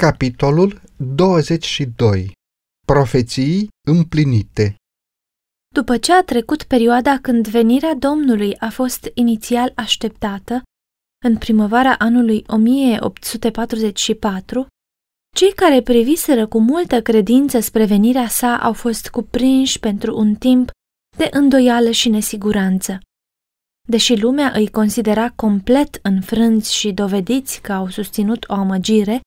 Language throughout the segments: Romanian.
Capitolul 22. Profeții împlinite După ce a trecut perioada când venirea Domnului a fost inițial așteptată, în primăvara anului 1844, cei care priviseră cu multă credință spre venirea sa au fost cuprinși pentru un timp de îndoială și nesiguranță. Deși lumea îi considera complet înfrânți și dovediți că au susținut o amăgire,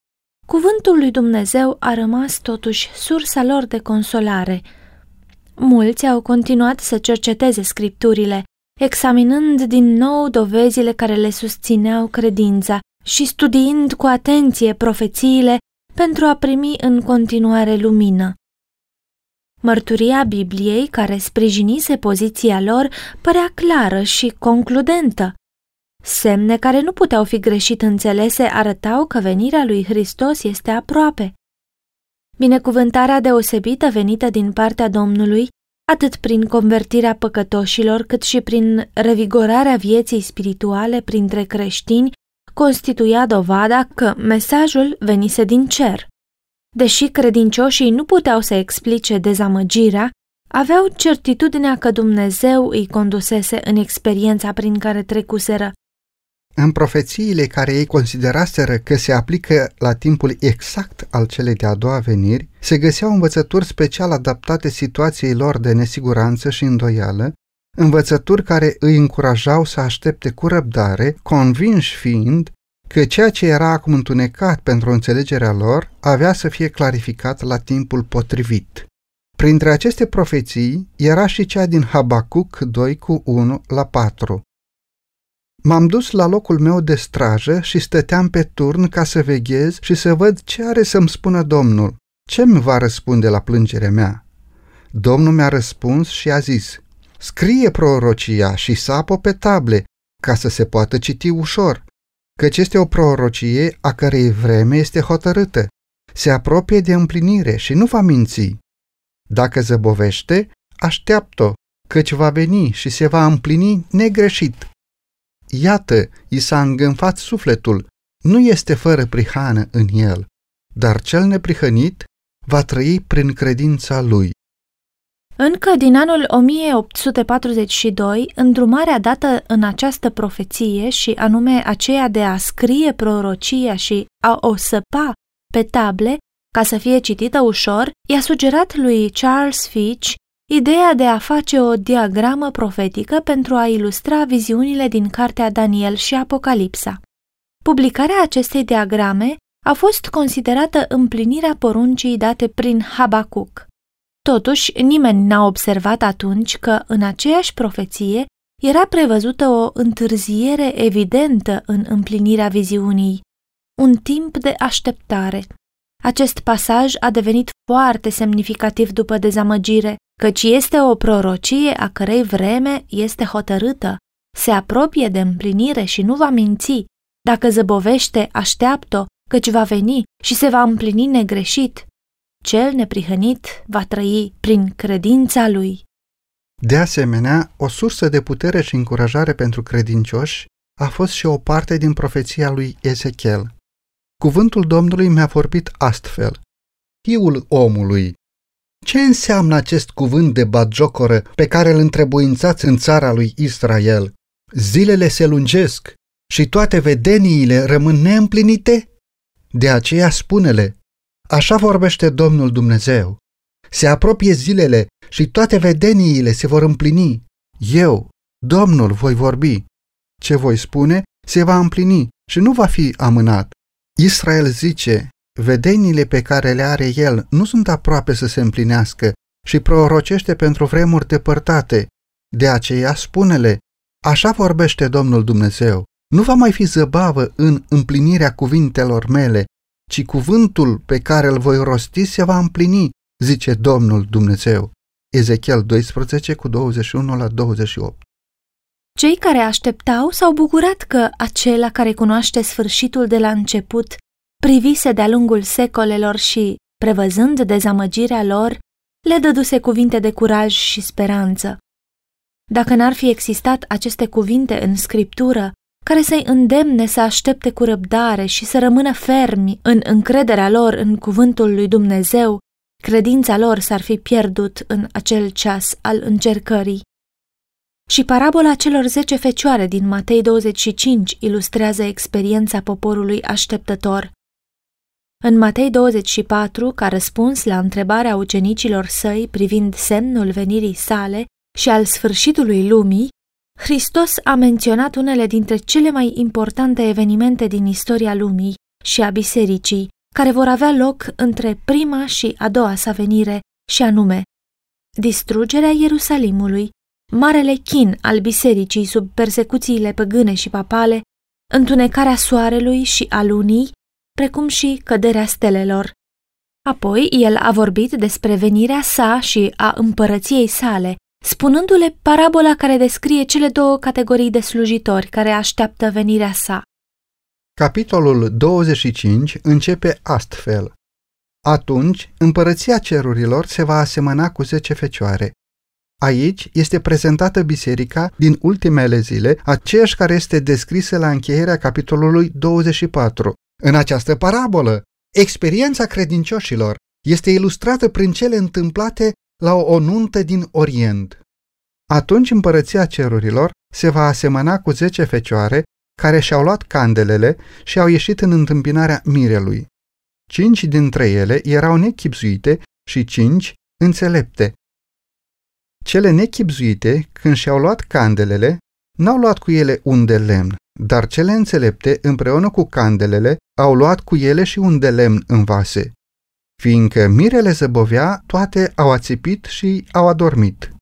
cuvântul lui Dumnezeu a rămas totuși sursa lor de consolare. Mulți au continuat să cerceteze scripturile, examinând din nou dovezile care le susțineau credința și studiind cu atenție profețiile pentru a primi în continuare lumină. Mărturia Bibliei, care sprijinise poziția lor, părea clară și concludentă. Semne care nu puteau fi greșit înțelese arătau că venirea lui Hristos este aproape. Binecuvântarea deosebită venită din partea Domnului, atât prin convertirea păcătoșilor, cât și prin revigorarea vieții spirituale printre creștini, constituia dovada că mesajul venise din cer. Deși credincioșii nu puteau să explice dezamăgirea, aveau certitudinea că Dumnezeu îi condusese în experiența prin care trecuseră. În profețiile care ei consideraseră că se aplică la timpul exact al celei de-a doua veniri, se găseau învățături special adaptate situației lor de nesiguranță și îndoială, învățături care îi încurajau să aștepte cu răbdare, convinși fiind că ceea ce era acum întunecat pentru înțelegerea lor avea să fie clarificat la timpul potrivit. Printre aceste profeții era și cea din Habacuc 2 cu 1 la 4. M-am dus la locul meu de strajă și stăteam pe turn ca să veghez și să văd ce are să-mi spună Domnul. Ce mi va răspunde la plângerea mea? Domnul mi-a răspuns și a zis, scrie prorocia și sapă pe table, ca să se poată citi ușor căci este o prorocie a cărei vreme este hotărâtă, se apropie de împlinire și nu va minți. Dacă zăbovește, așteaptă, căci va veni și se va împlini negreșit. Iată, i s-a îngânfat sufletul, nu este fără prihană în el, dar cel neprihănit va trăi prin credința lui. Încă din anul 1842, îndrumarea dată în această profeție și anume aceea de a scrie prorocia și a o săpa pe table ca să fie citită ușor, i-a sugerat lui Charles Fitch ideea de a face o diagramă profetică pentru a ilustra viziunile din cartea Daniel și Apocalipsa. Publicarea acestei diagrame a fost considerată împlinirea poruncii date prin Habacuc. Totuși, nimeni n-a observat atunci că, în aceeași profeție, era prevăzută o întârziere evidentă în împlinirea viziunii, un timp de așteptare. Acest pasaj a devenit foarte semnificativ după dezamăgire, căci este o prorocie a cărei vreme este hotărâtă, se apropie de împlinire și nu va minți. Dacă zăbovește, așteaptă, căci va veni și se va împlini negreșit cel neprihănit va trăi prin credința lui. De asemenea, o sursă de putere și încurajare pentru credincioși a fost și o parte din profeția lui Ezechiel. Cuvântul Domnului mi-a vorbit astfel. Fiul omului, ce înseamnă acest cuvânt de bagiocoră pe care îl întrebuințați în țara lui Israel? Zilele se lungesc și toate vedeniile rămân neîmplinite? De aceea spune-le, Așa vorbește Domnul Dumnezeu. Se apropie zilele și toate vedeniile se vor împlini. Eu, Domnul, voi vorbi. Ce voi spune se va împlini și nu va fi amânat. Israel zice, vedeniile pe care le are el nu sunt aproape să se împlinească și prorocește pentru vremuri depărtate. De aceea spune-le, așa vorbește Domnul Dumnezeu. Nu va mai fi zăbavă în împlinirea cuvintelor mele, ci cuvântul pe care îl voi rosti se va împlini, zice Domnul Dumnezeu. Ezechiel 12 cu 21 la 28 Cei care așteptau s-au bucurat că acela care cunoaște sfârșitul de la început privise de-a lungul secolelor și, prevăzând dezamăgirea lor, le dăduse cuvinte de curaj și speranță. Dacă n-ar fi existat aceste cuvinte în scriptură, care să-i îndemne să aștepte cu răbdare și să rămână fermi în încrederea lor în cuvântul lui Dumnezeu, credința lor s-ar fi pierdut în acel ceas al încercării. Și parabola celor zece fecioare din Matei 25 ilustrează experiența poporului așteptător. În Matei 24, ca răspuns la întrebarea ucenicilor săi privind semnul venirii sale și al sfârșitului lumii, Hristos a menționat unele dintre cele mai importante evenimente din istoria lumii și a bisericii, care vor avea loc între prima și a doua sa venire, și anume distrugerea Ierusalimului, marele chin al bisericii sub persecuțiile păgâne și papale, întunecarea soarelui și a lunii, precum și căderea stelelor. Apoi el a vorbit despre venirea sa și a împărăției sale, spunându-le parabola care descrie cele două categorii de slujitori care așteaptă venirea sa. Capitolul 25 începe astfel. Atunci, împărăția cerurilor se va asemăna cu zece fecioare. Aici este prezentată biserica din ultimele zile, aceeași care este descrisă la încheierea capitolului 24. În această parabolă, experiența credincioșilor este ilustrată prin cele întâmplate la o nuntă din Orient. Atunci împărăția cerurilor se va asemăna cu zece fecioare care și-au luat candelele și au ieșit în întâmpinarea mirelui. Cinci dintre ele erau nechipzuite și cinci înțelepte. Cele nechipzuite, când și-au luat candelele, n-au luat cu ele un de lemn, dar cele înțelepte, împreună cu candelele, au luat cu ele și un de lemn în vase. Fiindcă mirele zăbovea, toate au ațipit și au adormit.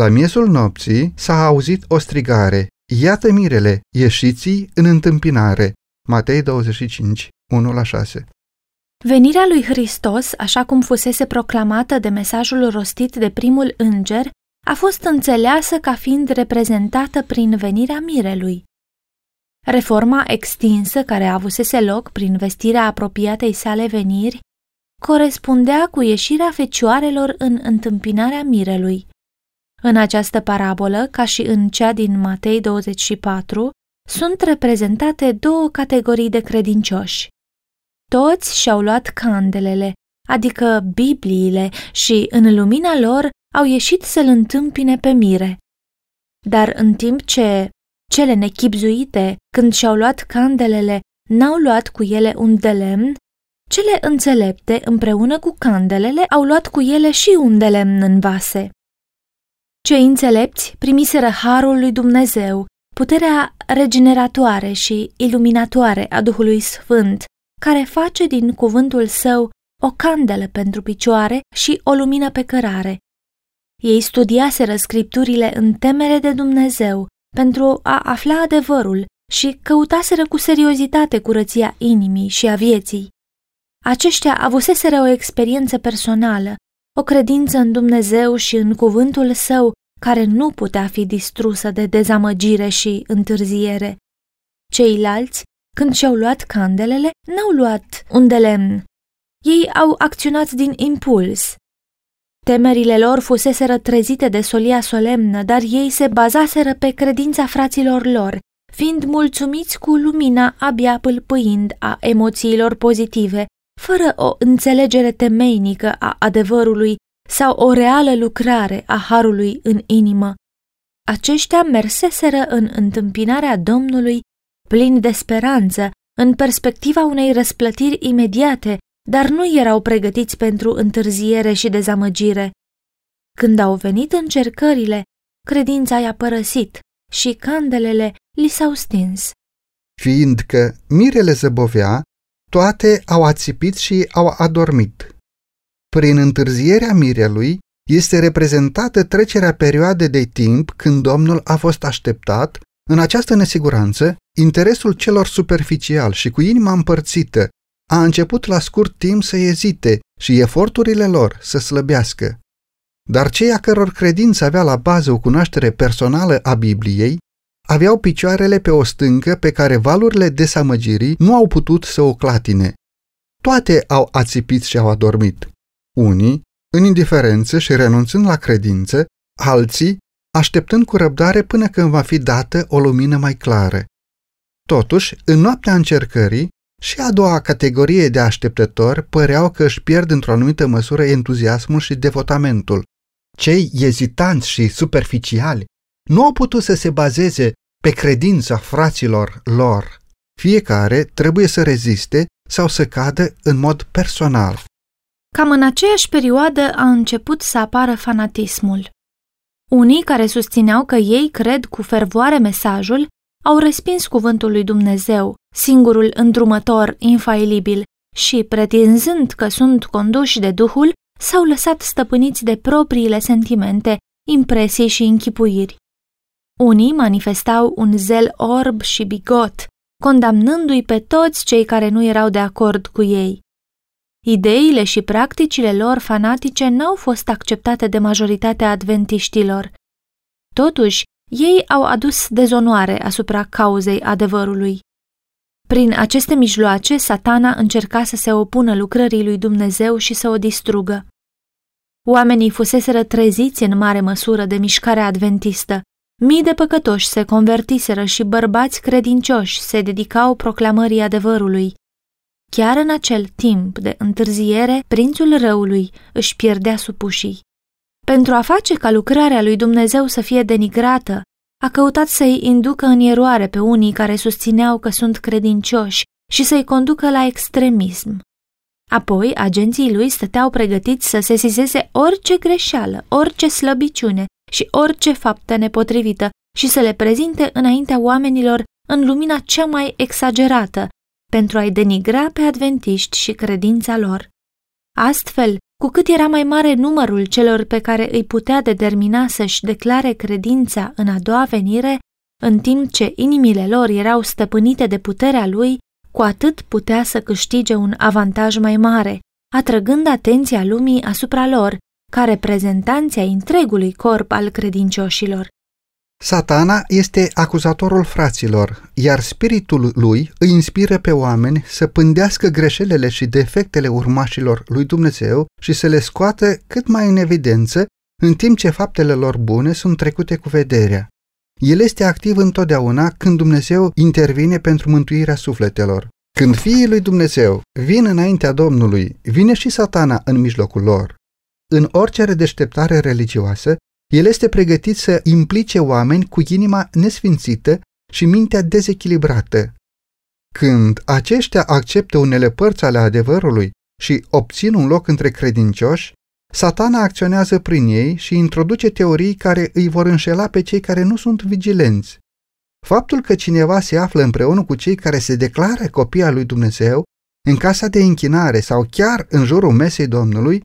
La miezul nopții s-a auzit o strigare, Iată mirele, ieșiți în întâmpinare. Matei 25, 1-6 Venirea lui Hristos, așa cum fusese proclamată de mesajul rostit de primul înger, a fost înțeleasă ca fiind reprezentată prin venirea mirelui. Reforma extinsă care avusese loc prin vestirea apropiatei sale veniri corespundea cu ieșirea fecioarelor în întâmpinarea mirelui. În această parabolă, ca și în cea din Matei 24, sunt reprezentate două categorii de credincioși. Toți și-au luat candelele, adică Bibliile, și în lumina lor au ieșit să-l întâmpine pe mire. Dar în timp ce cele nechipzuite, când și-au luat candelele, n-au luat cu ele un de lemn, cele înțelepte, împreună cu candelele, au luat cu ele și un de lemn în vase. Cei înțelepți primiseră harul lui Dumnezeu, puterea regeneratoare și iluminatoare a Duhului Sfânt, care face din cuvântul său o candelă pentru picioare și o lumină pe cărare. Ei studiaseră scripturile în temere de Dumnezeu pentru a afla adevărul și căutaseră cu seriozitate curăția inimii și a vieții. Aceștia avuseseră o experiență personală, o credință în Dumnezeu și în cuvântul său care nu putea fi distrusă de dezamăgire și întârziere. Ceilalți, când și-au luat candelele, n-au luat un de lemn. Ei au acționat din impuls. Temerile lor fuseseră trezite de solia solemnă, dar ei se bazaseră pe credința fraților lor, fiind mulțumiți cu lumina abia pâlpâind a emoțiilor pozitive, fără o înțelegere temeinică a adevărului sau o reală lucrare a harului în inimă. Aceștia merseseră în întâmpinarea Domnului plini de speranță, în perspectiva unei răsplătiri imediate, dar nu erau pregătiți pentru întârziere și dezamăgire. Când au venit încercările, credința i-a părăsit și candelele li s-au stins. Fiindcă mirele zăbovea, toate au ațipit și au adormit. Prin întârzierea mirelui este reprezentată trecerea perioadei de timp când Domnul a fost așteptat, în această nesiguranță, interesul celor superficial și cu inima împărțită a început la scurt timp să ezite și eforturile lor să slăbească. Dar cei a căror credință avea la bază o cunoaștere personală a Bibliei, aveau picioarele pe o stâncă pe care valurile desamăgirii nu au putut să o clatine. Toate au ațipit și au adormit. Unii, în indiferență și renunțând la credință, alții, așteptând cu răbdare până când va fi dată o lumină mai clară. Totuși, în noaptea încercării, și a doua categorie de așteptători păreau că își pierd într-o anumită măsură entuziasmul și devotamentul. Cei ezitanți și superficiali nu au putut să se bazeze pe credința fraților lor. Fiecare trebuie să reziste sau să cadă în mod personal. Cam în aceeași perioadă a început să apară fanatismul. Unii care susțineau că ei cred cu fervoare mesajul au respins cuvântul lui Dumnezeu, singurul îndrumător infailibil, și, pretinzând că sunt conduși de Duhul, s-au lăsat stăpâniți de propriile sentimente, impresii și închipuiri. Unii manifestau un zel orb și bigot, condamnându-i pe toți cei care nu erau de acord cu ei. Ideile și practicile lor fanatice n-au fost acceptate de majoritatea adventiștilor. Totuși, ei au adus dezonoare asupra cauzei adevărului. Prin aceste mijloace, satana încerca să se opună lucrării lui Dumnezeu și să o distrugă. Oamenii fuseseră treziți în mare măsură de mișcarea adventistă. Mii de păcătoși se convertiseră și bărbați credincioși se dedicau proclamării adevărului. Chiar în acel timp de întârziere, prințul răului își pierdea supușii. Pentru a face ca lucrarea lui Dumnezeu să fie denigrată, a căutat să-i inducă în eroare pe unii care susțineau că sunt credincioși și să-i conducă la extremism. Apoi, agenții lui stăteau pregătiți să sesizeze orice greșeală, orice slăbiciune și orice faptă nepotrivită și să le prezinte înaintea oamenilor în lumina cea mai exagerată, pentru a-i denigra pe adventiști și credința lor. Astfel, cu cât era mai mare numărul celor pe care îi putea determina să-și declare credința în a doua venire, în timp ce inimile lor erau stăpânite de puterea lui, cu atât putea să câștige un avantaj mai mare, atrăgând atenția lumii asupra lor, ca reprezentanții ai întregului corp al credincioșilor. Satana este acuzatorul fraților, iar spiritul lui îi inspiră pe oameni să pândească greșelile și defectele urmașilor lui Dumnezeu și să le scoată cât mai în evidență, în timp ce faptele lor bune sunt trecute cu vederea. El este activ întotdeauna când Dumnezeu intervine pentru mântuirea sufletelor. Când fiii lui Dumnezeu vin înaintea Domnului, vine și satana în mijlocul lor. În orice redeșteptare religioasă, el este pregătit să implice oameni cu inima nesfințită și mintea dezechilibrată. Când aceștia acceptă unele părți ale adevărului și obțin un loc între credincioși, satana acționează prin ei și introduce teorii care îi vor înșela pe cei care nu sunt vigilenți. Faptul că cineva se află împreună cu cei care se declară copii al lui Dumnezeu, în casa de închinare sau chiar în jurul mesei Domnului,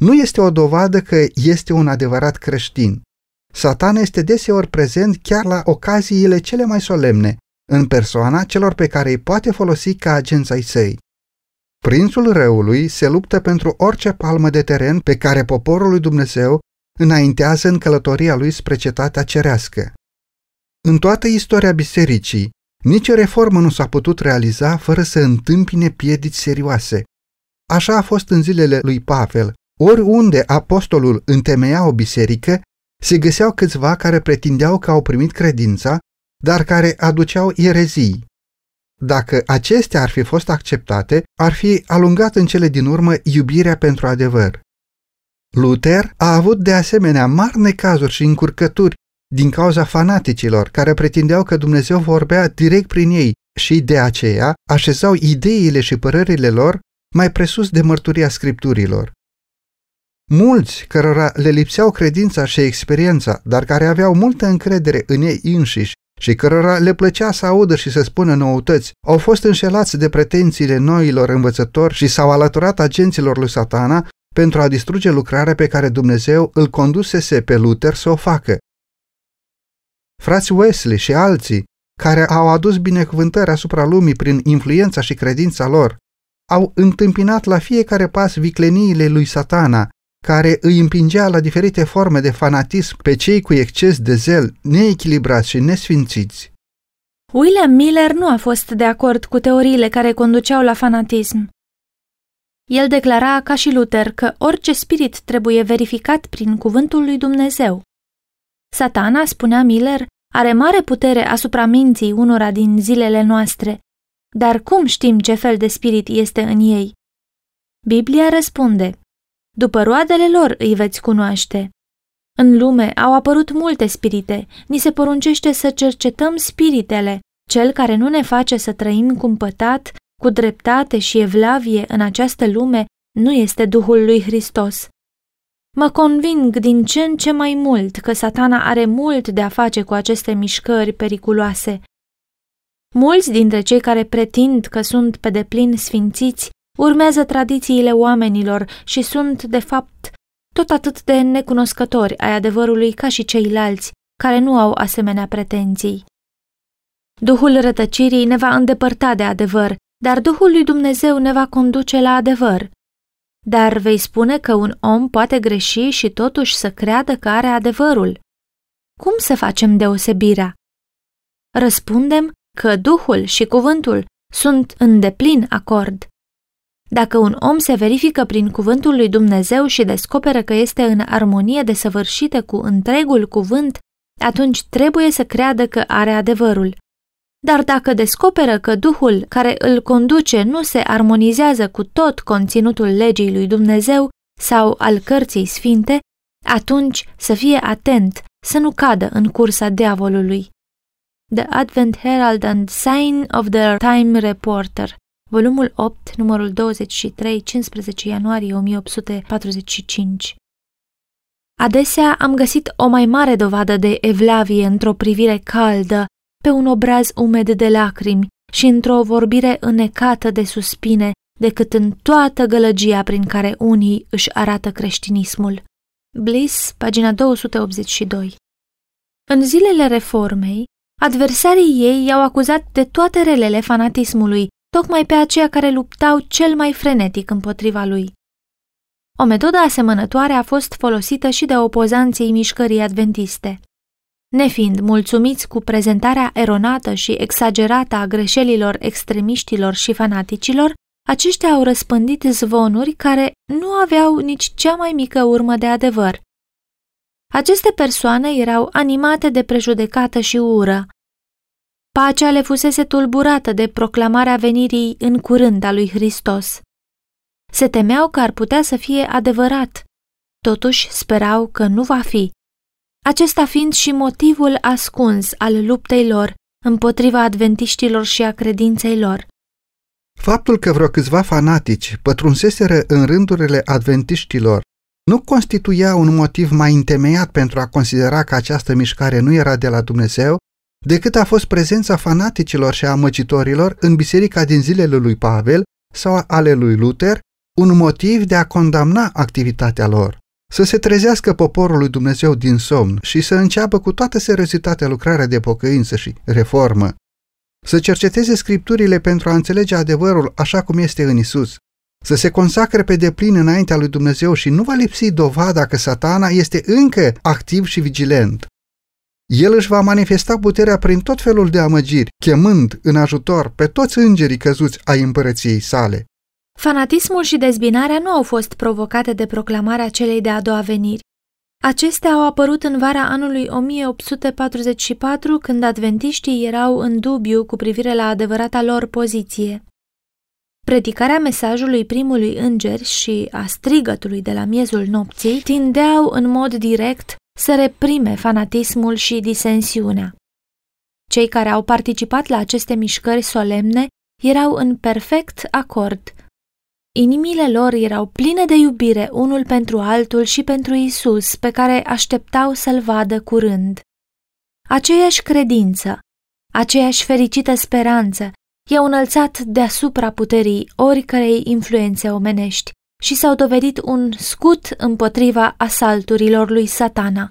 nu este o dovadă că este un adevărat creștin. Satan este deseori prezent chiar la ocaziile cele mai solemne, în persoana celor pe care îi poate folosi ca agenți ai săi. Prințul răului se luptă pentru orice palmă de teren pe care poporul lui Dumnezeu înaintează în călătoria lui spre cetatea cerească. În toată istoria bisericii, nicio reformă nu s-a putut realiza fără să întâmpine piedici serioase. Așa a fost în zilele lui Pavel, Oriunde apostolul întemeia o biserică, se găseau câțiva care pretindeau că au primit credința, dar care aduceau erezii. Dacă acestea ar fi fost acceptate, ar fi alungat în cele din urmă iubirea pentru adevăr. Luther a avut de asemenea mari necazuri și încurcături din cauza fanaticilor care pretindeau că Dumnezeu vorbea direct prin ei și de aceea așezau ideile și părerile lor mai presus de mărturia scripturilor. Mulți cărora le lipseau credința și experiența, dar care aveau multă încredere în ei înșiși și cărora le plăcea să audă și să spună noutăți, au fost înșelați de pretențiile noilor învățători și s-au alăturat agenților lui satana pentru a distruge lucrarea pe care Dumnezeu îl condusese pe Luther să o facă. Frați Wesley și alții, care au adus binecuvântări asupra lumii prin influența și credința lor, au întâmpinat la fiecare pas vicleniile lui satana care îi împingea la diferite forme de fanatism pe cei cu exces de zel, neechilibrați și nesfințiți. William Miller nu a fost de acord cu teoriile care conduceau la fanatism. El declara, ca și Luther, că orice spirit trebuie verificat prin cuvântul lui Dumnezeu. Satana, spunea Miller, are mare putere asupra minții unora din zilele noastre, dar cum știm ce fel de spirit este în ei? Biblia răspunde, după roadele lor îi veți cunoaște. În lume au apărut multe spirite, ni se poruncește să cercetăm spiritele. Cel care nu ne face să trăim cumpătat, cu dreptate și evlavie în această lume nu este Duhul lui Hristos. Mă conving din ce în ce mai mult că satana are mult de a face cu aceste mișcări periculoase. Mulți dintre cei care pretind că sunt pe deplin sfințiți urmează tradițiile oamenilor și sunt, de fapt, tot atât de necunoscători ai adevărului ca și ceilalți, care nu au asemenea pretenții. Duhul rătăcirii ne va îndepărta de adevăr, dar Duhul lui Dumnezeu ne va conduce la adevăr. Dar vei spune că un om poate greși și totuși să creadă că are adevărul. Cum să facem deosebirea? Răspundem că Duhul și cuvântul sunt în deplin acord. Dacă un om se verifică prin cuvântul lui Dumnezeu și descoperă că este în armonie desăvârșită cu întregul cuvânt, atunci trebuie să creadă că are adevărul. Dar dacă descoperă că Duhul care îl conduce nu se armonizează cu tot conținutul legii lui Dumnezeu sau al cărții sfinte, atunci să fie atent să nu cadă în cursa diavolului. The Advent Herald and Sign of the Time Reporter volumul 8, numărul 23, 15 ianuarie 1845. Adesea am găsit o mai mare dovadă de evlavie într-o privire caldă, pe un obraz umed de lacrimi și într-o vorbire înecată de suspine, decât în toată gălăgia prin care unii își arată creștinismul. Bliss, pagina 282 În zilele reformei, adversarii ei i-au acuzat de toate relele fanatismului, tocmai pe aceia care luptau cel mai frenetic împotriva lui. O metodă asemănătoare a fost folosită și de opozanții mișcării adventiste. Nefiind mulțumiți cu prezentarea eronată și exagerată a greșelilor extremiștilor și fanaticilor, aceștia au răspândit zvonuri care nu aveau nici cea mai mică urmă de adevăr. Aceste persoane erau animate de prejudecată și ură, Pacea le fusese tulburată de proclamarea venirii în curând a lui Hristos. Se temeau că ar putea să fie adevărat, totuși sperau că nu va fi, acesta fiind și motivul ascuns al luptei lor împotriva adventiștilor și a credinței lor. Faptul că vreo câțiva fanatici pătrunseseră în rândurile adventiștilor nu constituia un motiv mai întemeiat pentru a considera că această mișcare nu era de la Dumnezeu, decât a fost prezența fanaticilor și amăcitorilor în biserica din zilele lui Pavel sau ale lui Luther, un motiv de a condamna activitatea lor. Să se trezească poporul lui Dumnezeu din somn și să înceapă cu toată seriozitatea lucrarea de pocăință și reformă. Să cerceteze scripturile pentru a înțelege adevărul așa cum este în Isus. Să se consacre pe deplin înaintea lui Dumnezeu și nu va lipsi dovada că satana este încă activ și vigilent. El își va manifesta puterea prin tot felul de amăgiri, chemând în ajutor pe toți îngerii căzuți ai împărăției sale. Fanatismul și dezbinarea nu au fost provocate de proclamarea celei de-a doua veniri. Acestea au apărut în vara anului 1844, când adventiștii erau în dubiu cu privire la adevărata lor poziție. Predicarea mesajului primului înger și a strigătului de la miezul nopții tindeau în mod direct să reprime fanatismul și disensiunea. Cei care au participat la aceste mișcări solemne erau în perfect acord. Inimile lor erau pline de iubire unul pentru altul și pentru Isus, pe care așteptau să-l vadă curând. Aceeași credință, aceeași fericită speranță i-au înălțat deasupra puterii oricărei influențe omenești și s-au dovedit un scut împotriva asalturilor lui satana.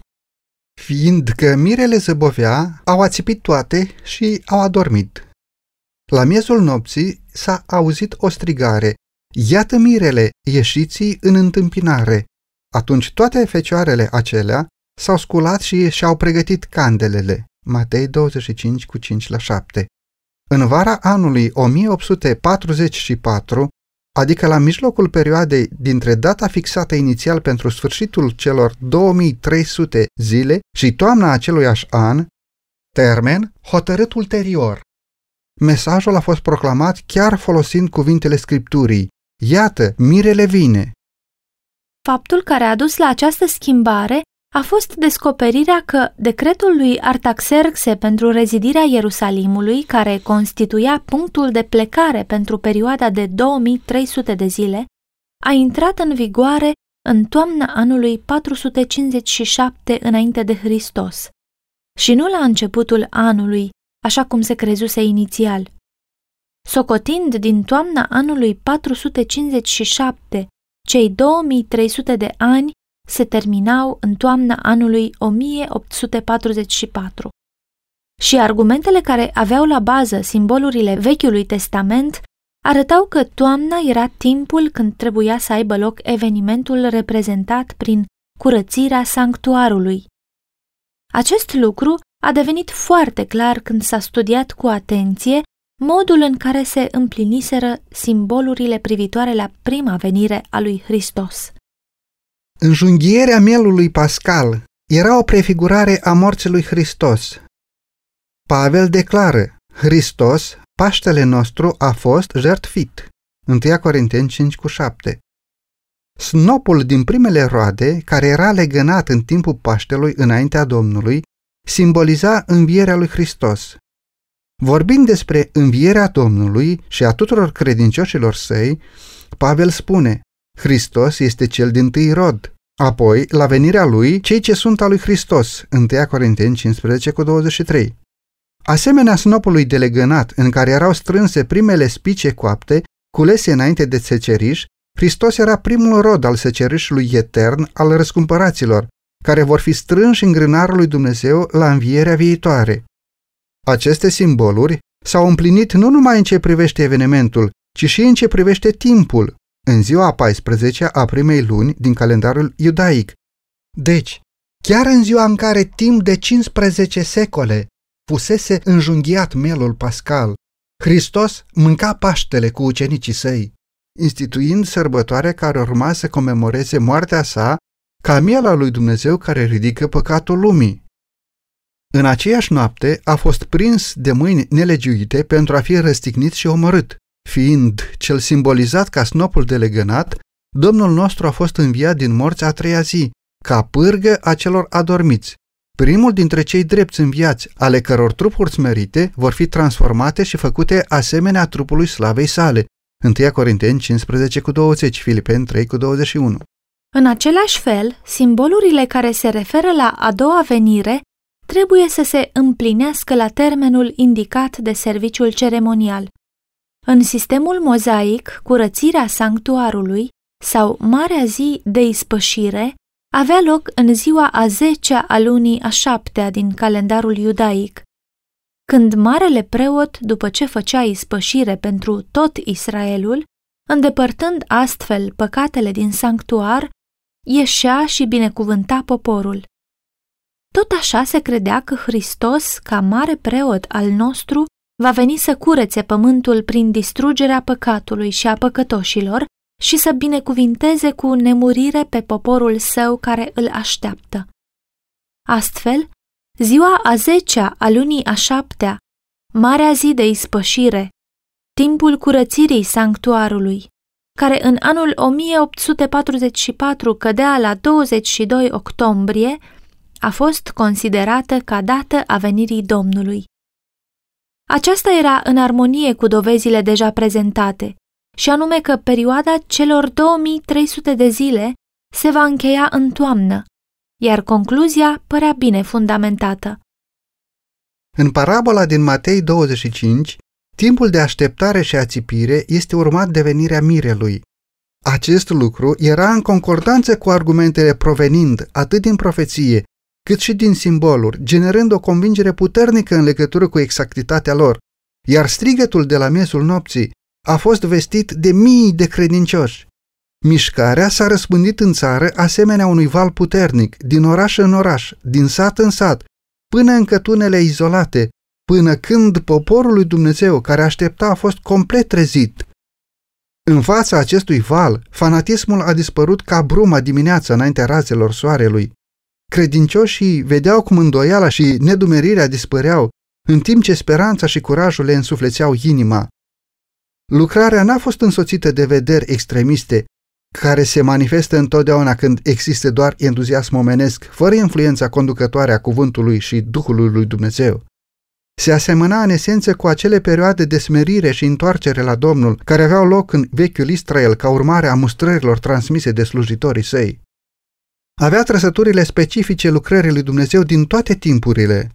Fiindcă mirele zăbovea, au ațipit toate și au adormit. La miezul nopții s-a auzit o strigare, Iată mirele, ieșiți în întâmpinare! Atunci toate fecioarele acelea s-au sculat și și-au pregătit candelele. Matei 25 cu 5 la 7. În vara anului 1844, adică la mijlocul perioadei dintre data fixată inițial pentru sfârșitul celor 2300 zile și toamna aceluiași an, termen hotărât ulterior. Mesajul a fost proclamat chiar folosind cuvintele Scripturii. Iată, mirele vine. Faptul care a dus la această schimbare a fost descoperirea că decretul lui Artaxerxe pentru rezidirea Ierusalimului, care constituia punctul de plecare pentru perioada de 2300 de zile, a intrat în vigoare în toamna anului 457 înainte de Hristos și nu la începutul anului, așa cum se crezuse inițial. Socotind din toamna anului 457, cei 2300 de ani se terminau în toamna anului 1844. Și argumentele care aveau la bază simbolurile Vechiului Testament arătau că toamna era timpul când trebuia să aibă loc evenimentul reprezentat prin curățirea sanctuarului. Acest lucru a devenit foarte clar când s-a studiat cu atenție modul în care se împliniseră simbolurile privitoare la prima venire a lui Hristos. Înjunghierea mielului pascal era o prefigurare a morții lui Hristos. Pavel declară, Hristos, Paștele nostru, a fost jertfit. 1 Corinteni 5 cu 7 Snopul din primele roade, care era legănat în timpul Paștelui înaintea Domnului, simboliza învierea lui Hristos. Vorbind despre învierea Domnului și a tuturor credincioșilor săi, Pavel spune, Hristos este cel din tâi rod. Apoi, la venirea lui, cei ce sunt al lui Hristos, 1 Corinteni 15 cu 23. Asemenea snopului de legănat, în care erau strânse primele spice coapte, culese înainte de seceriș, Hristos era primul rod al secerișului etern al răscumpăraților, care vor fi strânși în grânarul lui Dumnezeu la învierea viitoare. Aceste simboluri s-au împlinit nu numai în ce privește evenimentul, ci și în ce privește timpul, în ziua 14 a primei luni din calendarul iudaic. Deci, chiar în ziua în care timp de 15 secole fusese înjunghiat melul pascal, Hristos mânca Paștele cu ucenicii săi, instituind sărbătoare care urma să comemoreze moartea sa ca miela lui Dumnezeu care ridică păcatul lumii. În aceeași noapte a fost prins de mâini nelegiuite pentru a fi răstignit și omorât. Fiind cel simbolizat ca snopul de legănat, Domnul nostru a fost înviat din morți a treia zi, ca pârgă a celor adormiți. Primul dintre cei drepți înviați, ale căror trupuri smerite vor fi transformate și făcute asemenea trupului slavei sale. 1 Corinteni 15 cu 20, Filipeni 3 cu 21. În același fel, simbolurile care se referă la a doua venire trebuie să se împlinească la termenul indicat de serviciul ceremonial. În sistemul mozaic, curățirea sanctuarului sau Marea Zi de Ispășire avea loc în ziua a zecea a lunii a șaptea din calendarul iudaic, când marele preot, după ce făcea ispășire pentru tot Israelul, îndepărtând astfel păcatele din sanctuar, ieșea și binecuvânta poporul. Tot așa se credea că Hristos, ca mare preot al nostru, va veni să curețe pământul prin distrugerea păcatului și a păcătoșilor și să binecuvinteze cu nemurire pe poporul său care îl așteaptă. Astfel, ziua a zecea a lunii a șaptea, marea zi de ispășire, timpul curățirii sanctuarului, care în anul 1844 cădea la 22 octombrie, a fost considerată ca dată a venirii Domnului. Aceasta era în armonie cu dovezile deja prezentate, și anume că perioada celor 2300 de zile se va încheia în toamnă, iar concluzia părea bine fundamentată. În parabola din Matei 25, timpul de așteptare și ațipire este urmat de venirea mirelui. Acest lucru era în concordanță cu argumentele provenind atât din profeție, cât și din simboluri, generând o convingere puternică în legătură cu exactitatea lor, iar strigătul de la miezul nopții a fost vestit de mii de credincioși. Mișcarea s-a răspândit în țară asemenea unui val puternic, din oraș în oraș, din sat în sat, până în cătunele izolate, până când poporul lui Dumnezeu care aștepta a fost complet trezit. În fața acestui val, fanatismul a dispărut ca bruma dimineața înaintea razelor soarelui. Credincioșii vedeau cum îndoiala și nedumerirea dispăreau, în timp ce speranța și curajul le însuflețeau inima. Lucrarea n-a fost însoțită de vederi extremiste, care se manifestă întotdeauna când există doar entuziasm omenesc, fără influența conducătoare a cuvântului și Duhului lui Dumnezeu. Se asemăna în esență cu acele perioade de smerire și întoarcere la Domnul care aveau loc în vechiul Israel ca urmare a mustrărilor transmise de slujitorii săi. Avea trăsăturile specifice lucrării lui Dumnezeu din toate timpurile.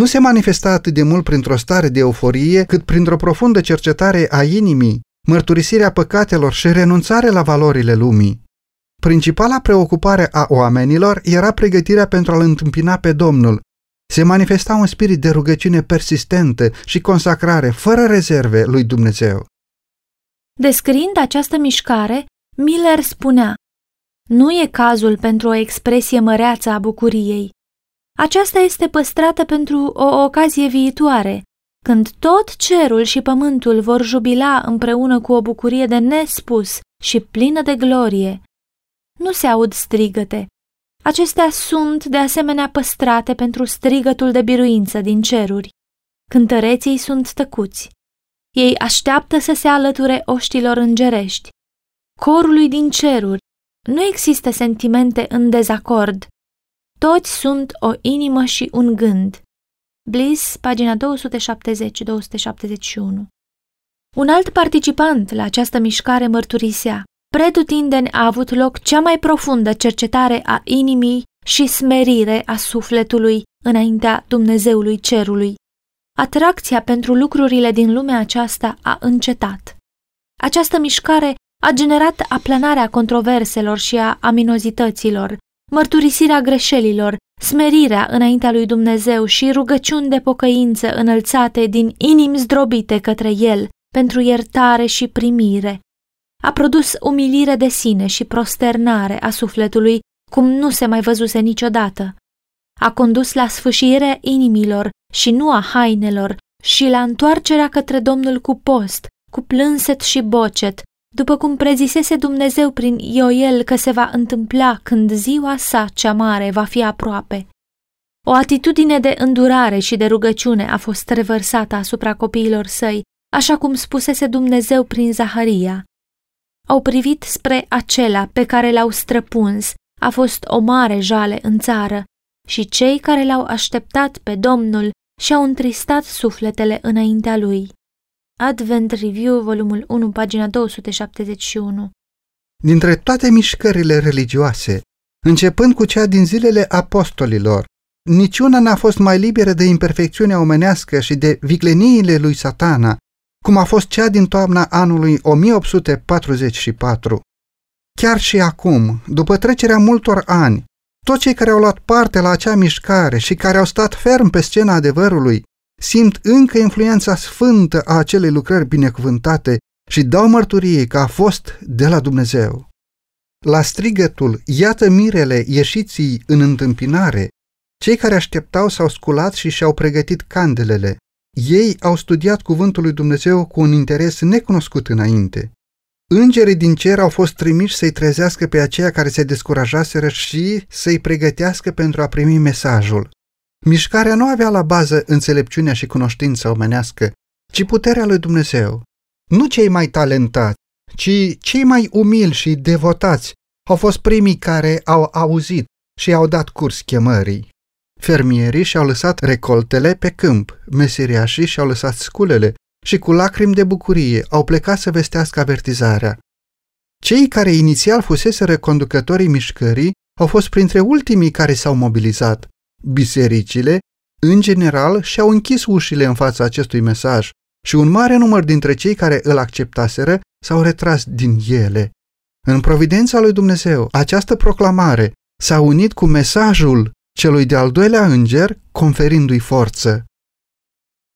Nu se manifesta atât de mult printr-o stare de euforie, cât printr-o profundă cercetare a inimii, mărturisirea păcatelor și renunțare la valorile lumii. Principala preocupare a oamenilor era pregătirea pentru a-L întâmpina pe Domnul. Se manifesta un spirit de rugăciune persistentă și consacrare fără rezerve lui Dumnezeu. Descriind această mișcare, Miller spunea Nu e cazul pentru o expresie măreață a bucuriei. Aceasta este păstrată pentru o ocazie viitoare, când tot cerul și pământul vor jubila împreună cu o bucurie de nespus și plină de glorie. Nu se aud strigăte. Acestea sunt de asemenea păstrate pentru strigătul de biruință din ceruri. Cântăreții sunt tăcuți. Ei așteaptă să se alăture oștilor îngerești. Corului din ceruri nu există sentimente în dezacord. Toți sunt o inimă și un gând. Bliss, pagina 270-271. Un alt participant la această mișcare mărturisea, pretutindeni a avut loc cea mai profundă cercetare a inimii și smerire a sufletului înaintea Dumnezeului Cerului. Atracția pentru lucrurile din lumea aceasta a încetat. Această mișcare a generat aplanarea controverselor și a aminozităților, mărturisirea greșelilor, smerirea înaintea lui Dumnezeu și rugăciuni de pocăință înălțate din inimi zdrobite către El pentru iertare și primire. A produs umilire de sine și prosternare a sufletului cum nu se mai văzuse niciodată. A condus la sfâșirea inimilor și nu a hainelor și la întoarcerea către Domnul cu post, cu plânset și bocet, după cum prezisese Dumnezeu prin Ioel că se va întâmpla când ziua sa cea mare va fi aproape. O atitudine de îndurare și de rugăciune a fost revărsată asupra copiilor săi, așa cum spusese Dumnezeu prin Zaharia. Au privit spre acela pe care l-au străpuns, a fost o mare jale în țară, și cei care l-au așteptat pe Domnul și-au întristat sufletele înaintea lui. Advent Review, volumul 1, pagina 271. Dintre toate mișcările religioase, începând cu cea din zilele apostolilor, niciuna n-a fost mai liberă de imperfecțiunea omenească și de vicleniile lui satana, cum a fost cea din toamna anului 1844. Chiar și acum, după trecerea multor ani, toți cei care au luat parte la acea mișcare și care au stat ferm pe scena adevărului simt încă influența sfântă a acelei lucrări binecuvântate și dau mărturie că a fost de la Dumnezeu. La strigătul, iată mirele ieșiții în întâmpinare, cei care așteptau s-au sculat și și-au pregătit candelele. Ei au studiat cuvântul lui Dumnezeu cu un interes necunoscut înainte. Îngerii din cer au fost trimiși să-i trezească pe aceia care se descurajaseră și să-i pregătească pentru a primi mesajul. Mișcarea nu avea la bază înțelepciunea și cunoștința omenească, ci puterea lui Dumnezeu. Nu cei mai talentați, ci cei mai umili și devotați au fost primii care au auzit și au dat curs chemării. Fermierii și-au lăsat recoltele pe câmp, meseriașii și-au lăsat sculele și cu lacrimi de bucurie au plecat să vestească avertizarea. Cei care inițial fusese conducătorii mișcării au fost printre ultimii care s-au mobilizat. Bisericile, în general, și-au închis ușile în fața acestui mesaj și un mare număr dintre cei care îl acceptaseră s-au retras din ele. În providența lui Dumnezeu, această proclamare s-a unit cu mesajul celui de-al doilea înger, conferindu-i forță.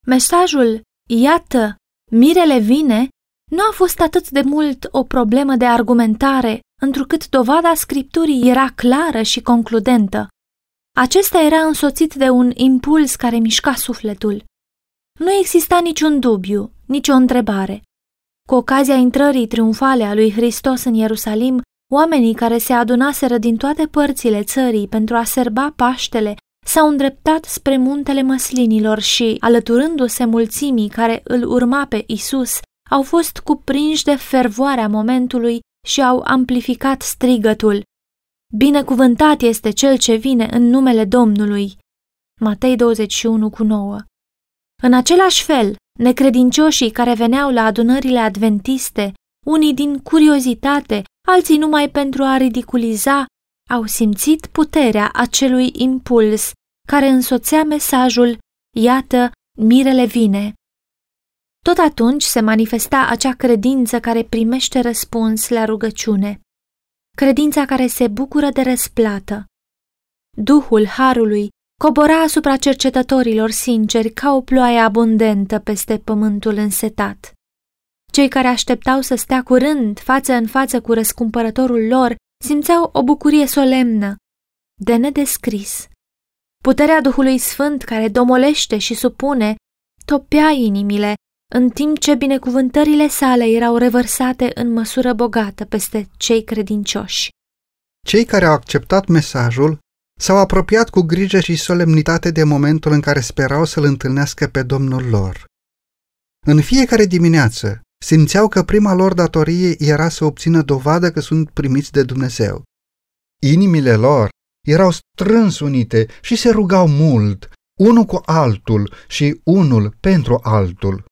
Mesajul, iată, mirele vine, nu a fost atât de mult o problemă de argumentare, întrucât dovada scripturii era clară și concludentă. Acesta era însoțit de un impuls care mișca sufletul. Nu exista niciun dubiu, nicio întrebare. Cu ocazia intrării triumfale a lui Hristos în Ierusalim, Oamenii care se adunaseră din toate părțile țării pentru a serba Paștele s-au îndreptat spre muntele măslinilor și, alăturându-se mulțimii care îl urma pe Isus, au fost cuprinși de fervoarea momentului și au amplificat strigătul. Binecuvântat este cel ce vine în numele Domnului. Matei 21 cu 9 În același fel, necredincioșii care veneau la adunările adventiste, unii din curiozitate, alții numai pentru a ridiculiza, au simțit puterea acelui impuls care însoțea mesajul Iată, mirele vine. Tot atunci se manifesta acea credință care primește răspuns la rugăciune, credința care se bucură de răsplată. Duhul Harului cobora asupra cercetătorilor sinceri ca o ploaie abundentă peste pământul însetat. Cei care așteptau să stea curând față în față cu răscumpărătorul lor simțeau o bucurie solemnă, de nedescris. Puterea Duhului Sfânt care domolește și supune topea inimile, în timp ce binecuvântările sale erau revărsate în măsură bogată peste cei credincioși. Cei care au acceptat mesajul s-au apropiat cu grijă și solemnitate de momentul în care sperau să-L întâlnească pe Domnul lor. În fiecare dimineață simțeau că prima lor datorie era să obțină dovadă că sunt primiți de Dumnezeu. Inimile lor erau strâns unite și se rugau mult, unul cu altul și unul pentru altul.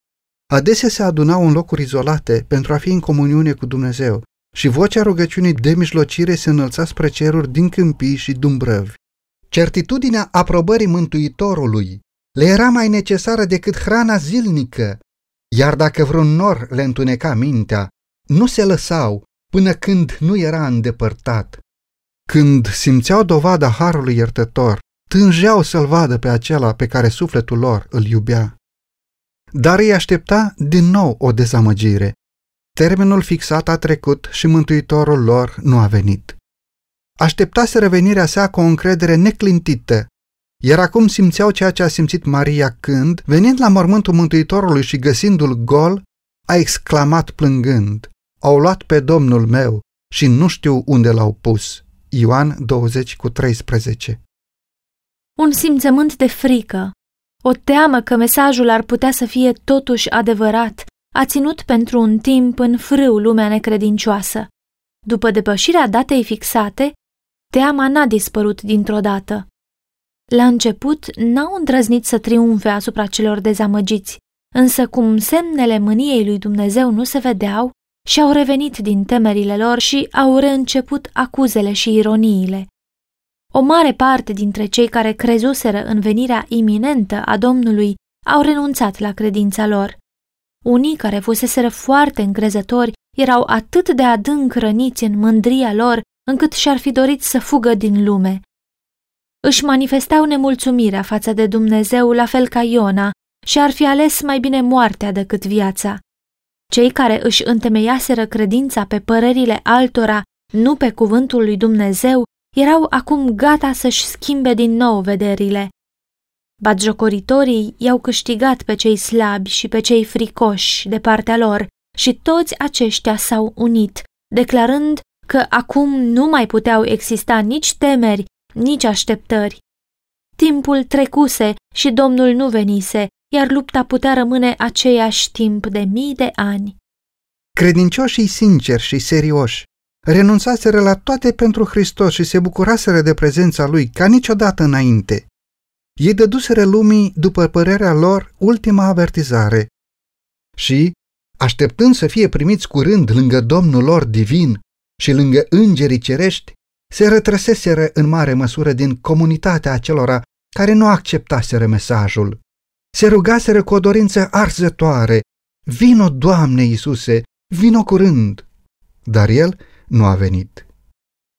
Adesea se adunau în locuri izolate pentru a fi în comuniune cu Dumnezeu și vocea rugăciunii de mijlocire se înălța spre ceruri din câmpii și dumbrăvi. Certitudinea aprobării Mântuitorului le era mai necesară decât hrana zilnică, iar dacă vreun nor le întuneca mintea, nu se lăsau până când nu era îndepărtat. Când simțeau dovada Harului iertător, tângeau să-l vadă pe acela pe care sufletul lor îl iubea. Dar îi aștepta din nou o dezamăgire. Termenul fixat a trecut și mântuitorul lor nu a venit. Așteptase revenirea sa cu o încredere neclintită, iar acum simțeau ceea ce a simțit Maria când, venind la mormântul Mântuitorului și găsindu-l gol, a exclamat plângând, Au luat pe Domnul meu și nu știu unde l-au pus. Ioan 20 cu 13 Un simțământ de frică, o teamă că mesajul ar putea să fie totuși adevărat, a ținut pentru un timp în frâu lumea necredincioasă. După depășirea datei fixate, teama n-a dispărut dintr-o dată. La început n-au îndrăznit să triumfe asupra celor dezamăgiți, însă cum semnele mâniei lui Dumnezeu nu se vedeau, și-au revenit din temerile lor și au reînceput acuzele și ironiile. O mare parte dintre cei care crezuseră în venirea iminentă a Domnului au renunțat la credința lor. Unii care fuseseră foarte încrezători erau atât de adânc răniți în mândria lor încât și-ar fi dorit să fugă din lume. Își manifestau nemulțumirea față de Dumnezeu la fel ca Iona și ar fi ales mai bine moartea decât viața. Cei care își întemeiaseră credința pe părerile altora, nu pe cuvântul lui Dumnezeu, erau acum gata să-și schimbe din nou vederile. Batjocoritorii i-au câștigat pe cei slabi și pe cei fricoși de partea lor și toți aceștia s-au unit, declarând că acum nu mai puteau exista nici temeri, nici așteptări. Timpul trecuse și Domnul nu venise, iar lupta putea rămâne aceeași timp de mii de ani. Credincioșii sinceri și serioși renunțaseră la toate pentru Hristos și se bucuraseră de prezența Lui ca niciodată înainte. Ei dăduseră lumii, după părerea lor, ultima avertizare și, așteptând să fie primiți curând lângă Domnul lor divin și lângă îngerii cerești, se retrăseseră în mare măsură din comunitatea acelora care nu acceptaseră mesajul. Se rugaseră cu o dorință arzătoare, Vino, Doamne Iisuse, vino curând! Dar el nu a venit.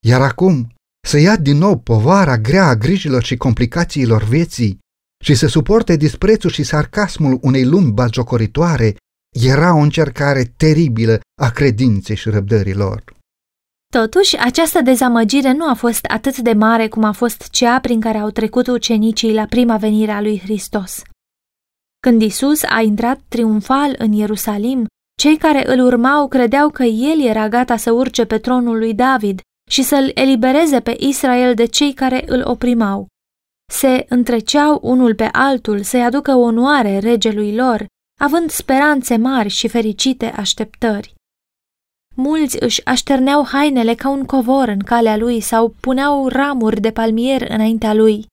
Iar acum, să ia din nou povara grea a grijilor și complicațiilor vieții și să suporte disprețul și sarcasmul unei lumi bagiocoritoare, era o încercare teribilă a credinței și răbdărilor. Totuși, această dezamăgire nu a fost atât de mare cum a fost cea prin care au trecut ucenicii la prima venire a lui Hristos. Când Isus a intrat triumfal în Ierusalim, Cei care îl urmau credeau că el era gata să urce pe tronul lui David și să-l elibereze pe Israel de cei care îl oprimau. Se întreceau unul pe altul să-i aducă onoare regelui lor, având speranțe mari și fericite așteptări. Mulți își așterneau hainele ca un covor în calea lui sau puneau ramuri de palmier înaintea lui.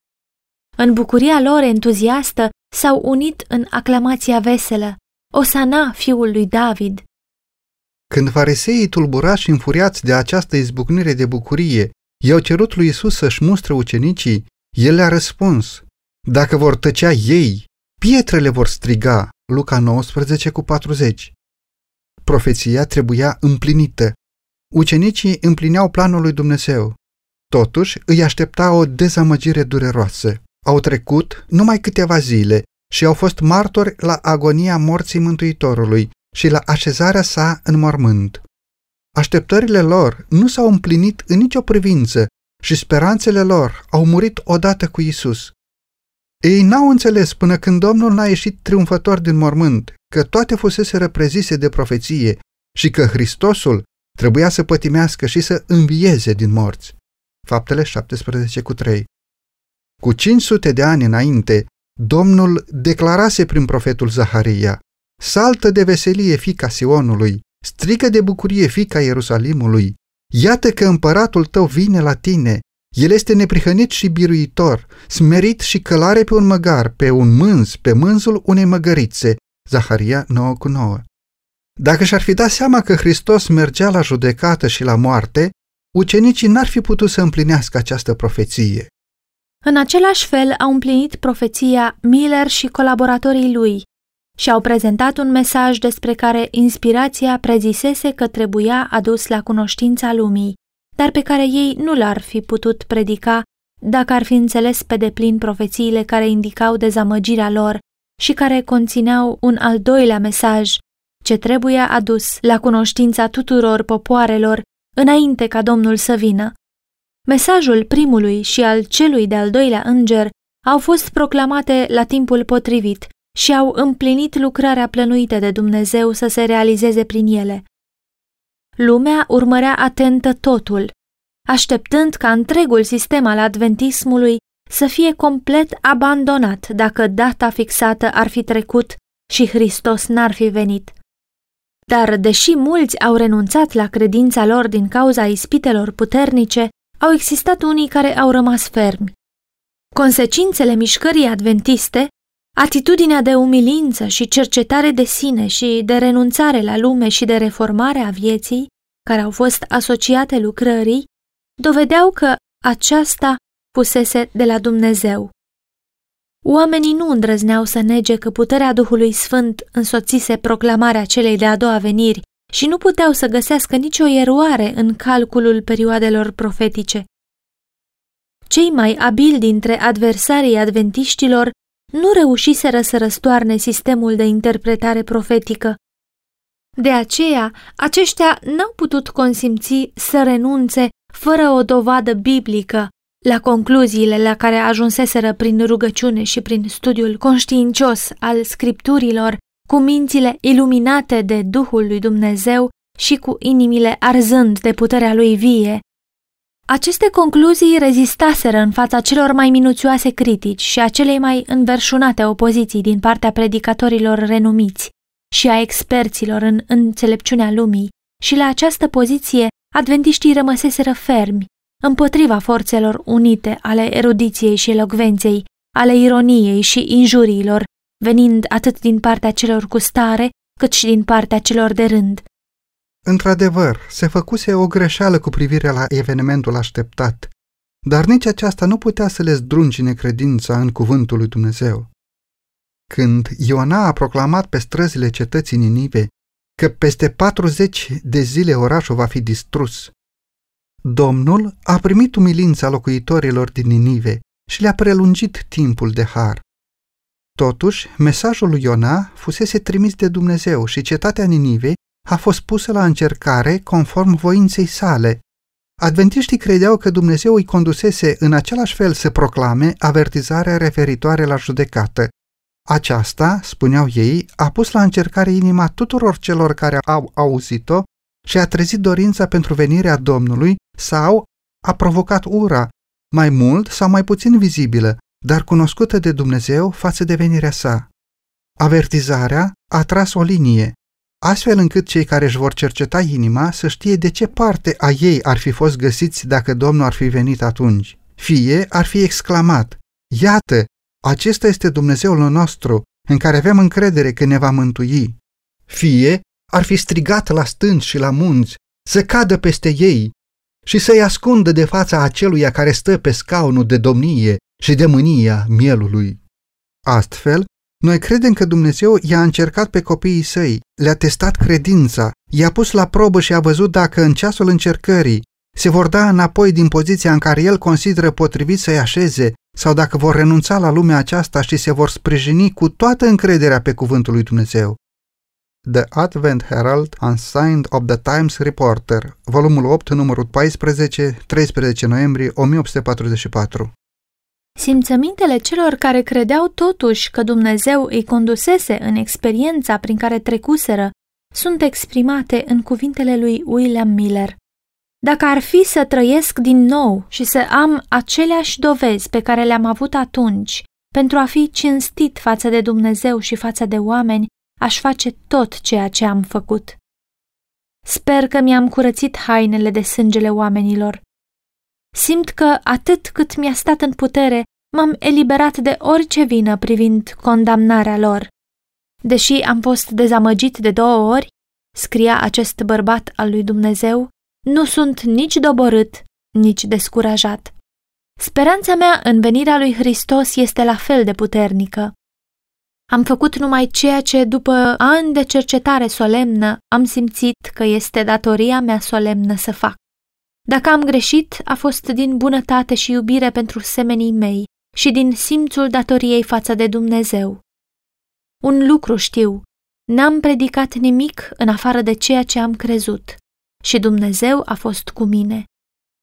În bucuria lor entuziastă s-au unit în aclamația veselă, Osana, fiul lui David. Când fariseii tulburați și înfuriați de această izbucnire de bucurie i-au cerut lui Isus să-și mustre ucenicii, el le-a răspuns, dacă vor tăcea ei, pietrele vor striga, Luca 19 cu 40. Profeția trebuia împlinită. Ucenicii împlineau planul lui Dumnezeu. Totuși, îi aștepta o dezamăgire dureroasă. Au trecut numai câteva zile și au fost martori la agonia morții Mântuitorului și la așezarea sa în mormânt. Așteptările lor nu s-au împlinit în nicio privință și speranțele lor au murit odată cu Isus. Ei n-au înțeles până când Domnul n-a ieșit triumfător din mormânt că toate fusese reprezise de profeție și că Hristosul trebuia să pătimească și să învieze din morți. Faptele 17 cu 3 Cu 500 de ani înainte, Domnul declarase prin profetul Zaharia, Saltă de veselie fica Sionului, strică de bucurie fica Ierusalimului, iată că împăratul tău vine la tine, el este neprihănit și biruitor, smerit și călare pe un măgar, pe un mânz, pe mânzul unei măgărițe. Zaharia 9 cu 9. Dacă și-ar fi dat seama că Hristos mergea la judecată și la moarte, ucenicii n-ar fi putut să împlinească această profeție. În același fel au împlinit profeția Miller și colaboratorii lui și au prezentat un mesaj despre care inspirația prezisese că trebuia adus la cunoștința lumii, dar pe care ei nu l-ar fi putut predica dacă ar fi înțeles pe deplin profețiile care indicau dezamăgirea lor și care conțineau un al doilea mesaj ce trebuie adus la cunoștința tuturor popoarelor înainte ca Domnul să vină. Mesajul primului și al celui de-al doilea înger au fost proclamate la timpul potrivit și au împlinit lucrarea plănuită de Dumnezeu să se realizeze prin ele. Lumea urmărea atentă totul, așteptând ca întregul sistem al adventismului să fie complet abandonat dacă data fixată ar fi trecut și Hristos n-ar fi venit. Dar, deși mulți au renunțat la credința lor din cauza ispitelor puternice, au existat unii care au rămas fermi. Consecințele mișcării adventiste, atitudinea de umilință și cercetare de sine și de renunțare la lume și de reformare a vieții, care au fost asociate lucrării, dovedeau că aceasta fusese de la Dumnezeu. Oamenii nu îndrăzneau să nege că puterea Duhului Sfânt însoțise proclamarea celei de-a doua veniri și nu puteau să găsească nicio eroare în calculul perioadelor profetice. Cei mai abili dintre adversarii adventiștilor nu reușiseră să răstoarne sistemul de interpretare profetică. De aceea, aceștia n-au putut consimți să renunțe fără o dovadă biblică la concluziile la care ajunseseră prin rugăciune și prin studiul conștiincios al scripturilor, cu mințile iluminate de Duhul lui Dumnezeu și cu inimile arzând de puterea lui vie. Aceste concluzii rezistaseră în fața celor mai minuțioase critici și a celei mai înverșunate opoziții din partea predicatorilor renumiți și a experților în înțelepciunea lumii și la această poziție adventiștii rămăseseră fermi, împotriva forțelor unite ale erudiției și elocvenței, ale ironiei și injuriilor, venind atât din partea celor cu stare, cât și din partea celor de rând. Într-adevăr, se făcuse o greșeală cu privire la evenimentul așteptat, dar nici aceasta nu putea să le zdruncine credința în cuvântul lui Dumnezeu. Când Iona a proclamat pe străzile cetății Ninive că peste 40 de zile orașul va fi distrus. Domnul a primit umilința locuitorilor din Ninive și le-a prelungit timpul de har. Totuși, mesajul lui Iona fusese trimis de Dumnezeu și cetatea Ninive a fost pusă la încercare conform voinței sale. Adventiștii credeau că Dumnezeu îi condusese în același fel să proclame avertizarea referitoare la judecată. Aceasta, spuneau ei, a pus la încercare inima tuturor celor care au auzit-o și a trezit dorința pentru venirea Domnului sau a provocat ura, mai mult sau mai puțin vizibilă, dar cunoscută de Dumnezeu față de venirea sa. Avertizarea a tras o linie, astfel încât cei care își vor cerceta inima să știe de ce parte a ei ar fi fost găsiți dacă Domnul ar fi venit atunci. Fie ar fi exclamat, Iată, acesta este Dumnezeul nostru, în care avem încredere că ne va mântui. Fie ar fi strigat la stânci și la munți, să cadă peste ei și să-i ascundă de fața aceluia care stă pe scaunul de domnie și de mânia mielului. Astfel, noi credem că Dumnezeu i-a încercat pe copiii săi, le-a testat credința, i-a pus la probă și a văzut dacă în ceasul încercării se vor da înapoi din poziția în care el consideră potrivit să-i așeze sau dacă vor renunța la lumea aceasta și se vor sprijini cu toată încrederea pe cuvântul lui Dumnezeu. The Advent Herald Unsigned of the Times Reporter, volumul 8, numărul 14, 13 noiembrie 1844 Simțămintele celor care credeau totuși că Dumnezeu îi condusese în experiența prin care trecuseră sunt exprimate în cuvintele lui William Miller. Dacă ar fi să trăiesc din nou și să am aceleași dovezi pe care le-am avut atunci, pentru a fi cinstit față de Dumnezeu și față de oameni, aș face tot ceea ce am făcut. Sper că mi-am curățit hainele de sângele oamenilor. Simt că atât cât mi-a stat în putere, m-am eliberat de orice vină privind condamnarea lor. Deși am fost dezamăgit de două ori, scria acest bărbat al lui Dumnezeu, nu sunt nici doborât, nici descurajat. Speranța mea în venirea lui Hristos este la fel de puternică. Am făcut numai ceea ce, după ani de cercetare solemnă, am simțit că este datoria mea solemnă să fac. Dacă am greșit, a fost din bunătate și iubire pentru semenii mei și din simțul datoriei față de Dumnezeu. Un lucru știu, n-am predicat nimic în afară de ceea ce am crezut și Dumnezeu a fost cu mine.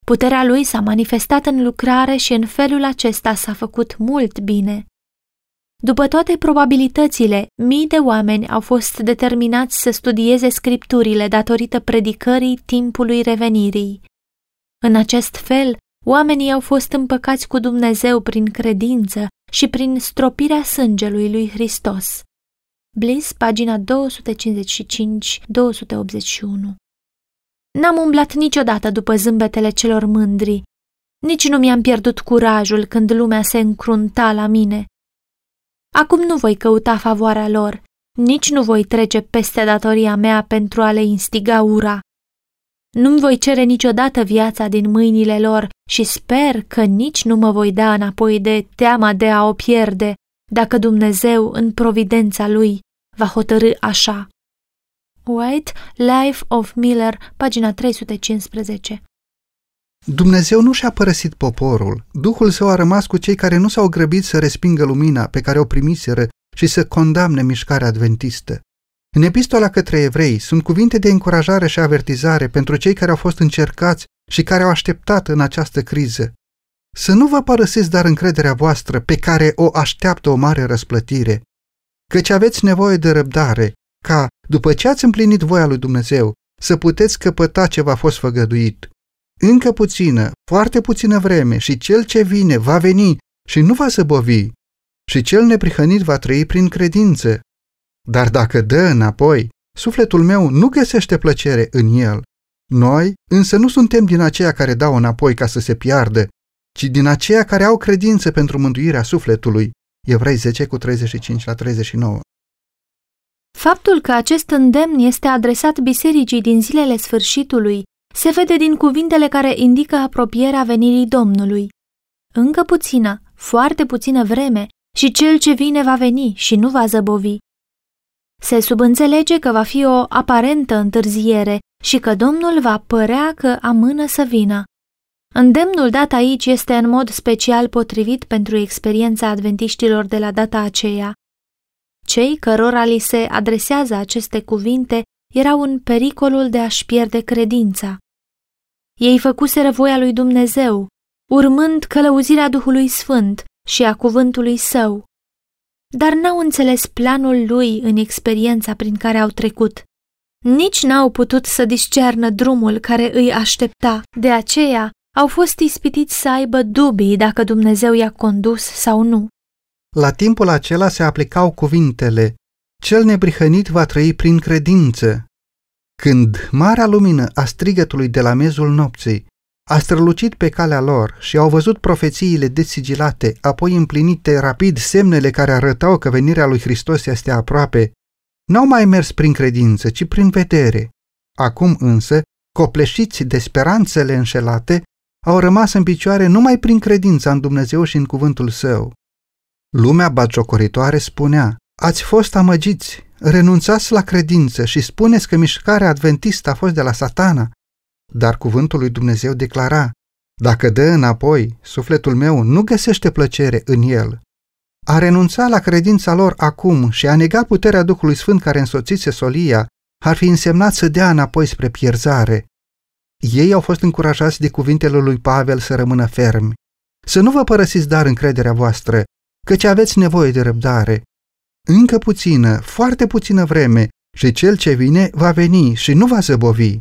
Puterea lui s-a manifestat în lucrare și în felul acesta s-a făcut mult bine. După toate probabilitățile, mii de oameni au fost determinați să studieze scripturile datorită predicării timpului revenirii. În acest fel, oamenii au fost împăcați cu Dumnezeu prin credință și prin stropirea sângelui lui Hristos. Bliss, pagina 255-281 N-am umblat niciodată după zâmbetele celor mândri, nici nu mi-am pierdut curajul când lumea se încrunta la mine. Acum nu voi căuta favoarea lor, nici nu voi trece peste datoria mea pentru a le instiga ura. Nu-mi voi cere niciodată viața din mâinile lor și sper că nici nu mă voi da înapoi de teama de a o pierde, dacă Dumnezeu, în providența lui, va hotărâ așa. White, Life of Miller, pagina 315 Dumnezeu nu și-a părăsit poporul. Duhul său a rămas cu cei care nu s-au grăbit să respingă lumina pe care o primiseră și să condamne mișcarea adventistă. În epistola către evrei sunt cuvinte de încurajare și avertizare pentru cei care au fost încercați și care au așteptat în această criză. Să nu vă părăsiți dar încrederea voastră pe care o așteaptă o mare răsplătire, căci aveți nevoie de răbdare, ca, după ce ați împlinit voia lui Dumnezeu, să puteți căpăta ce v-a fost făgăduit. Încă puțină, foarte puțină vreme și cel ce vine va veni și nu va săbovi, și cel neprihănit va trăi prin credință. Dar dacă dă înapoi, sufletul meu nu găsește plăcere în el. Noi însă nu suntem din aceia care dau înapoi ca să se piardă, ci din aceia care au credință pentru mântuirea sufletului. Evrei 10 cu 35 la 39. Faptul că acest îndemn este adresat bisericii din zilele sfârșitului se vede din cuvintele care indică apropierea venirii Domnului. Încă puțină, foarte puțină vreme și cel ce vine va veni și nu va zăbovi. Se subînțelege că va fi o aparentă întârziere și că Domnul va părea că amână să vină. Îndemnul dat aici este în mod special potrivit pentru experiența adventiștilor de la data aceea. Cei cărora li se adresează aceste cuvinte erau în pericolul de a-și pierde credința. Ei făcuseră voia lui Dumnezeu, urmând călăuzirea Duhului Sfânt și a cuvântului său. dar n-au înțeles planul lui în experiența prin care au trecut. Nici n-au putut să discernă drumul care îi aștepta, de aceea au fost ispitiți să aibă dubii dacă Dumnezeu i-a condus sau nu. La timpul acela se aplicau cuvintele, cel nebrihănit va trăi prin credință. Când marea lumină a strigătului de la mezul nopții a strălucit pe calea lor și au văzut profețiile desigilate, apoi împlinite rapid semnele care arătau că venirea lui Hristos este aproape, n-au mai mers prin credință, ci prin vedere. Acum însă, copleșiți de speranțele înșelate, au rămas în picioare numai prin credința în Dumnezeu și în cuvântul său. Lumea bagiocoritoare spunea, ați fost amăgiți, renunțați la credință și spuneți că mișcarea adventistă a fost de la satana. Dar cuvântul lui Dumnezeu declara, dacă dă înapoi, sufletul meu nu găsește plăcere în el. A renunța la credința lor acum și a nega puterea Duhului Sfânt care însoțise solia ar fi însemnat să dea înapoi spre pierzare. Ei au fost încurajați de cuvintele lui Pavel să rămână fermi. Să nu vă părăsiți dar încrederea voastră, căci aveți nevoie de răbdare. Încă puțină, foarte puțină vreme și cel ce vine va veni și nu va zăbovi.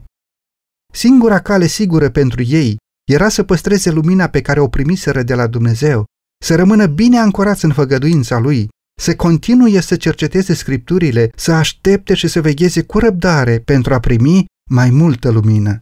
Singura cale sigură pentru ei era să păstreze lumina pe care o primiseră de la Dumnezeu, să rămână bine ancorați în făgăduința lui, să continue să cerceteze scripturile, să aștepte și să vegheze cu răbdare pentru a primi mai multă lumină.